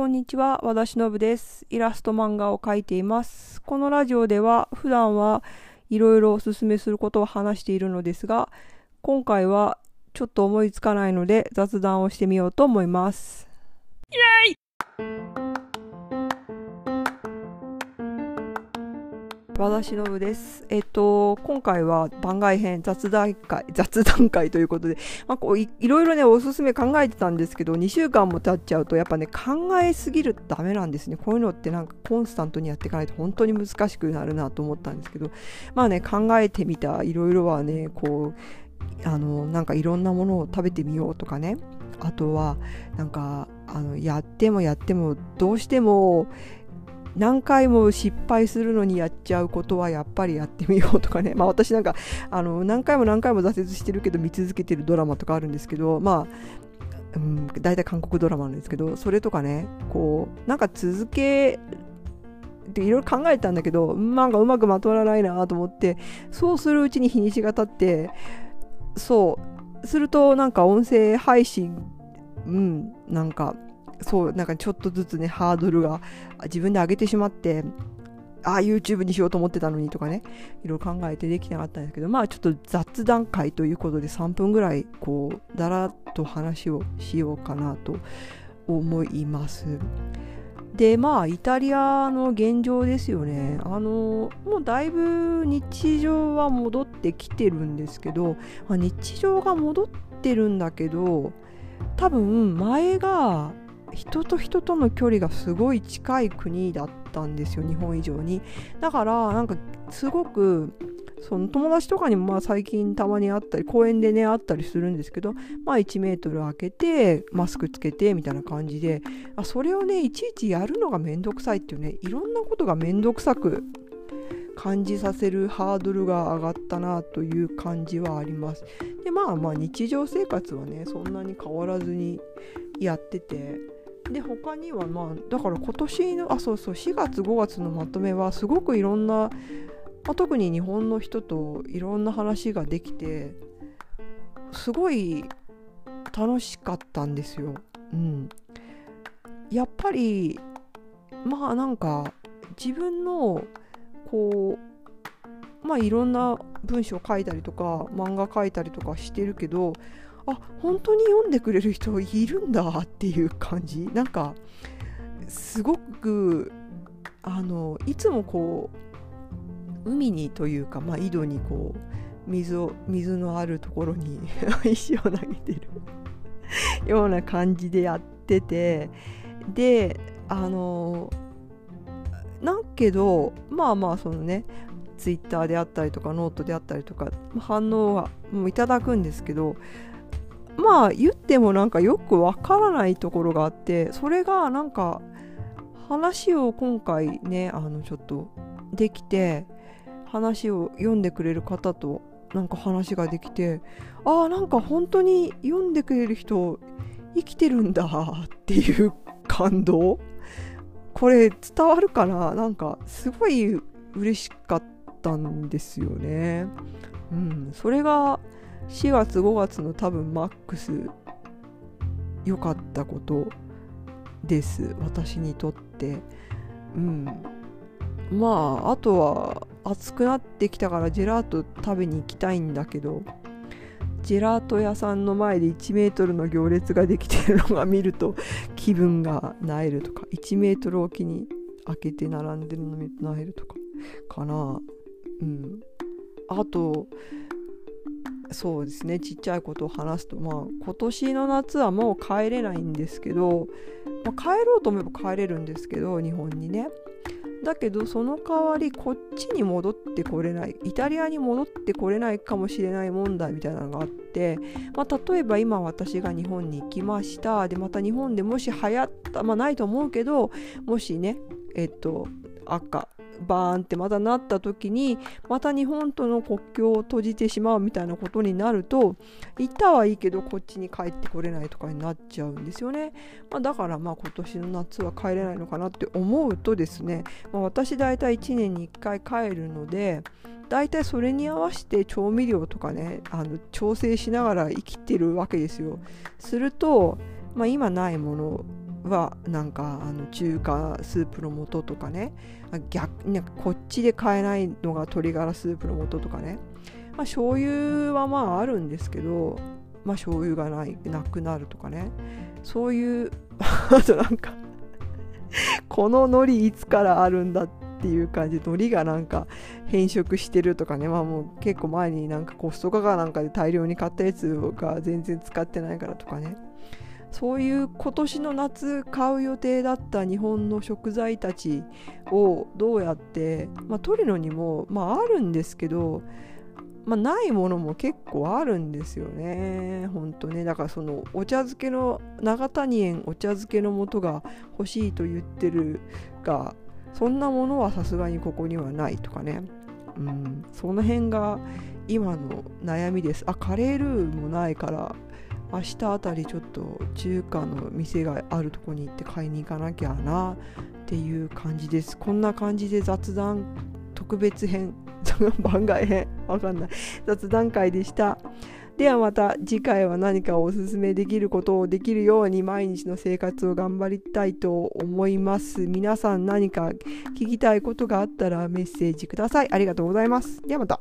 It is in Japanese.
こんにちは和田忍です。イラスト漫画を描いています。このラジオでは普段はいろいろおすすめすることを話しているのですが、今回はちょっと思いつかないので雑談をしてみようと思います。イエイ和田忍です。えっと、今回は番外編雑談会、雑談会ということで、まあ、こういいろいろね、おすすめ考えてたんですけど、2週間も経っちゃうと、やっぱね、考えすぎるとダメなんですね。こういうのってなんかコンスタントにやっていかないと本当に難しくなるなと思ったんですけど、まあね、考えてみたいろいろはね、こう、あの、なんかいろんなものを食べてみようとかね、あとは、なんか、あのやってもやってもどうしても何回も失敗するのにやっちゃうことはやっぱりやってみようとかね、まあ、私なんかあの何回も何回も挫折してるけど見続けてるドラマとかあるんですけどまあ、うん、大体韓国ドラマなんですけどそれとかねこうなんか続けていろいろ考えたんだけどなんかうまくまとまらないなと思ってそうするうちに日にちが経ってそうするとなんか音声配信うんなんかそうなんかちょっとずつねハードルが自分で上げてしまってああ YouTube にしようと思ってたのにとかねいろいろ考えてできなかったんですけどまあちょっと雑談会ということで3分ぐらいこうだらっと話をしようかなと思います。でまあイタリアの現状ですよね。あのもうだいぶ日常は戻ってきてるんですけど、まあ、日常が戻ってるんだけど多分前が人と人との距離がすごい近い国だったんですよ日本以上にだからなんかすごくその友達とかにもまあ最近たまに会ったり公園でね会ったりするんですけどまあ1メートル開けてマスクつけてみたいな感じであそれをねいちいちやるのがめんどくさいっていうねいろんなことがめんどくさく感じさせるハードルが上がったなという感じはあります。でまあまあ日常生活はねそんなに変わらずにやっててで他にはまあだから今年のあそうそう4月5月のまとめはすごくいろんな、まあ、特に日本の人といろんな話ができてすごい楽しかったんですよ。うん、やっぱりまあなんか自分のこうまあいろんな文章書いたりとか漫画書いたりとかしてるけどあ本当に読んでくれる人いるんだっていう感じ。なんかすごくあのいつもこう海にというか、まあ、井戸にこう水を水のあるところに 石を投げてる ような感じでやっててであのなんけどまあまあそのねツイッターであったりとかノートであったりとか反応はもういただくんですけどまあ言ってもなんかよくわからないところがあってそれがなんか話を今回ねあのちょっとできて話を読んでくれる方となんか話ができてああなんか本当に読んでくれる人生きてるんだっていう感動これ伝わるかな？なんかすごい嬉しかったんですよね。うん、それが4月5月の多分マックス良かったことです。私にとって。うん。まああとは暑くなってきたからジェラート食べに行きたいんだけどジェラート屋さんの前で1メートルの行列ができてるのが見ると気分がなえるとか1メートルおきに開けて並んでるの見るとなえるとかかな。うん。あとそうですね。ちっちゃいことを話すとまあ今年の夏はもう帰れないんですけど、まあ、帰ろうと思えば帰れるんですけど日本にね。だけどその代わりこっちに戻ってこれないイタリアに戻ってこれないかもしれない問題みたいなのがあって、まあ、例えば今私が日本に行きました。でまた日本でもし流行ったまあないと思うけどもしねえっと赤バーンってまたなった時にまた日本との国境を閉じてしまうみたいなことになると行ったはいいけどこっちに帰ってこれないとかになっちゃうんですよね、まあ、だからまあ今年の夏は帰れないのかなって思うとですね、まあ、私大体1年に1回帰るので大体それに合わせて調味料とかねあの調整しながら生きてるわけですよ。すると、まあ、今ないものはなんかあの中華スープの素とかね。逆なんかこっちで買えないのが鶏ガラスープの素とかね、まあ、醤油はまああるんですけど、まあ、醤油がないなくなるとかね。そういう あとなんかこの海苔いつからあるんだっていう感じで海苔がなんか変色してるとかね。まあもう結構前になんかコストコかなんかで大量に買ったやつが全然使ってないからとかね。そういう今年の夏買う予定だった日本の食材たちをどうやって、まあ、取るのにも、まあ、あるんですけど、まあ、ないものも結構あるんですよね。本当ねだからそのお茶漬けの長谷園お茶漬けの素が欲しいと言ってるがそんなものはさすがにここにはないとかね。うん、その辺が今の悩みです。あカレールーもないから明日あたりちょっと中華の店があるとこに行って買いに行かなきゃなっていう感じです。こんな感じで雑談特別編 番外編わかんない。雑談会でした。ではまた次回は何かおすすめできることをできるように毎日の生活を頑張りたいと思います。皆さん何か聞きたいことがあったらメッセージください。ありがとうございます。ではまた。